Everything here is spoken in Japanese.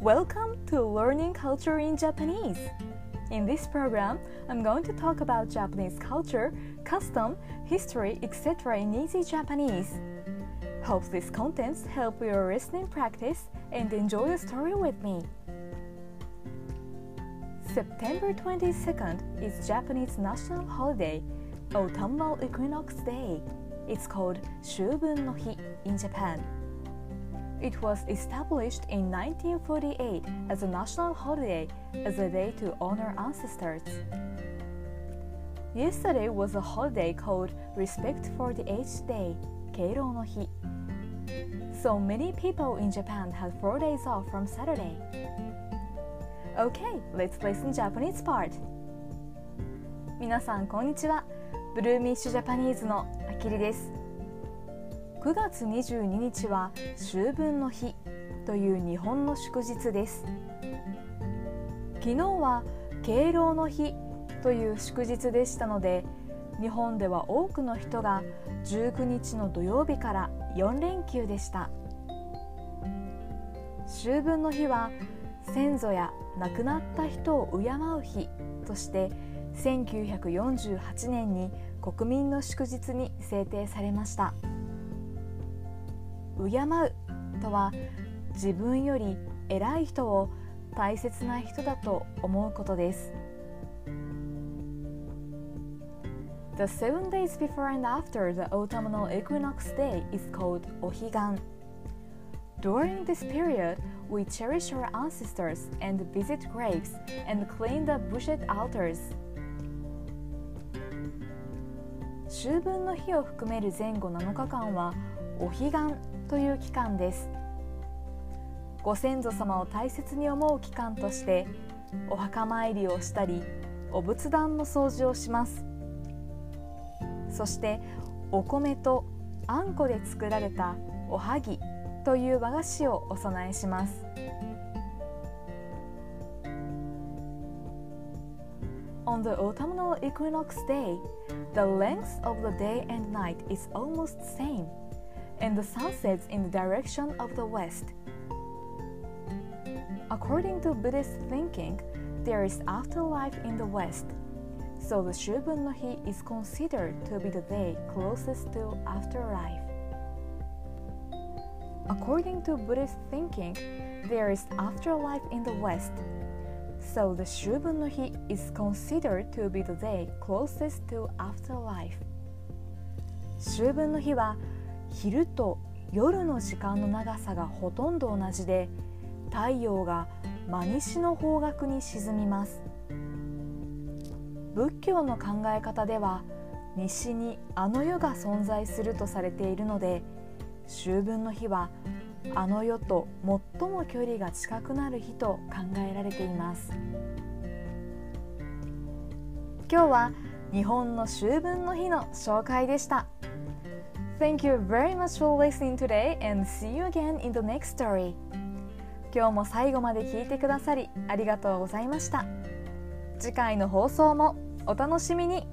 Welcome to Learning Culture in Japanese. In this program, I'm going to talk about Japanese culture, custom, history, etc. in easy Japanese. Hope these contents help your listening practice and enjoy the story with me. September 22nd is Japanese national holiday, Autumnal Equinox Day. It's called Shubun no Hi in Japan. It was established in 1948 as a national holiday as a day to honor ancestors. Yesterday was a holiday called Respect for the Aged Day, Keiro no Hi. So many people in Japan had four days off from Saturday. Okay, let's listen Japanese part. 皆さんこんにちは。ブルーミッシュジャパニーズのあきりです。 9月22日は秋分の日という日本の祝日です。昨日は敬老の日という祝日でしたので、日本では多くの人が19日の土曜日から4連休でした。秋分の日は先祖や亡くなった人を敬う日として1948年に国民の祝日に制定されました敬うとは自分より偉い人を大切な人だと思うことです The seven days before and after the autumnal equinox day is called Ohigan. During this period, we cherish our ancestors and visit graves and clean the bushed altars. 秋分の日を含める前後7日間はお彼岸という期間です。ご先祖様を大切に思う期間としてお墓参りをしたりお仏壇の掃除をします。そしてお米とあんこで作られたおはぎという和菓子をお供えします。On the autumnal equinox day, the length of the day and night is almost same, and the sun sets in the direction of the west. According to Buddhist thinking, there is afterlife in the west, so the Shubun no Hi is considered to be the day closest to afterlife. According to Buddhist thinking, there is afterlife in the West. So the Shubun no Hi is considered to be the day closest to afterlife. 秋分の日は 昼と夜の時間の長さがほとんど同じで太陽が真西の方角に沈みます。仏教の考え方では西にあの世が存在するとされているので秋分の日はあの世と最も距離が近くなる日と考えられています。今日は日本の秋分の日の紹介でした。Thank you very much for listening today and see you again in the next story 今日も最後まで聞いてくださりありがとうございました次回の放送もお楽しみに